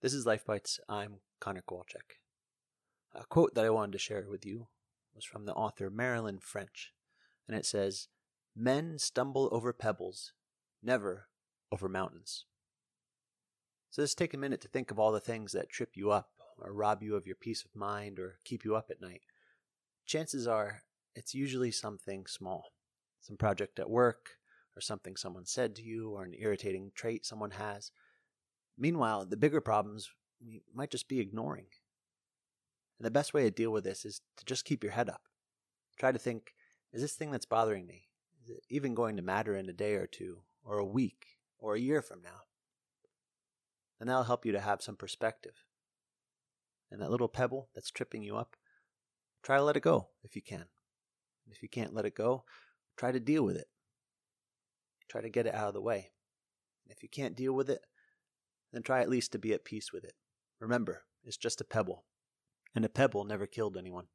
This is Life Bites. I'm Connor Kowalczyk. A quote that I wanted to share with you was from the author Marilyn French, and it says, Men stumble over pebbles, never over mountains. So just take a minute to think of all the things that trip you up or rob you of your peace of mind or keep you up at night. Chances are it's usually something small, some project at work, or something someone said to you, or an irritating trait someone has. Meanwhile, the bigger problems we might just be ignoring. And the best way to deal with this is to just keep your head up. Try to think is this thing that's bothering me, is it even going to matter in a day or two, or a week, or a year from now? And that'll help you to have some perspective. And that little pebble that's tripping you up, try to let it go if you can. If you can't let it go, try to deal with it. Try to get it out of the way. If you can't deal with it, then try at least to be at peace with it. Remember, it's just a pebble, and a pebble never killed anyone.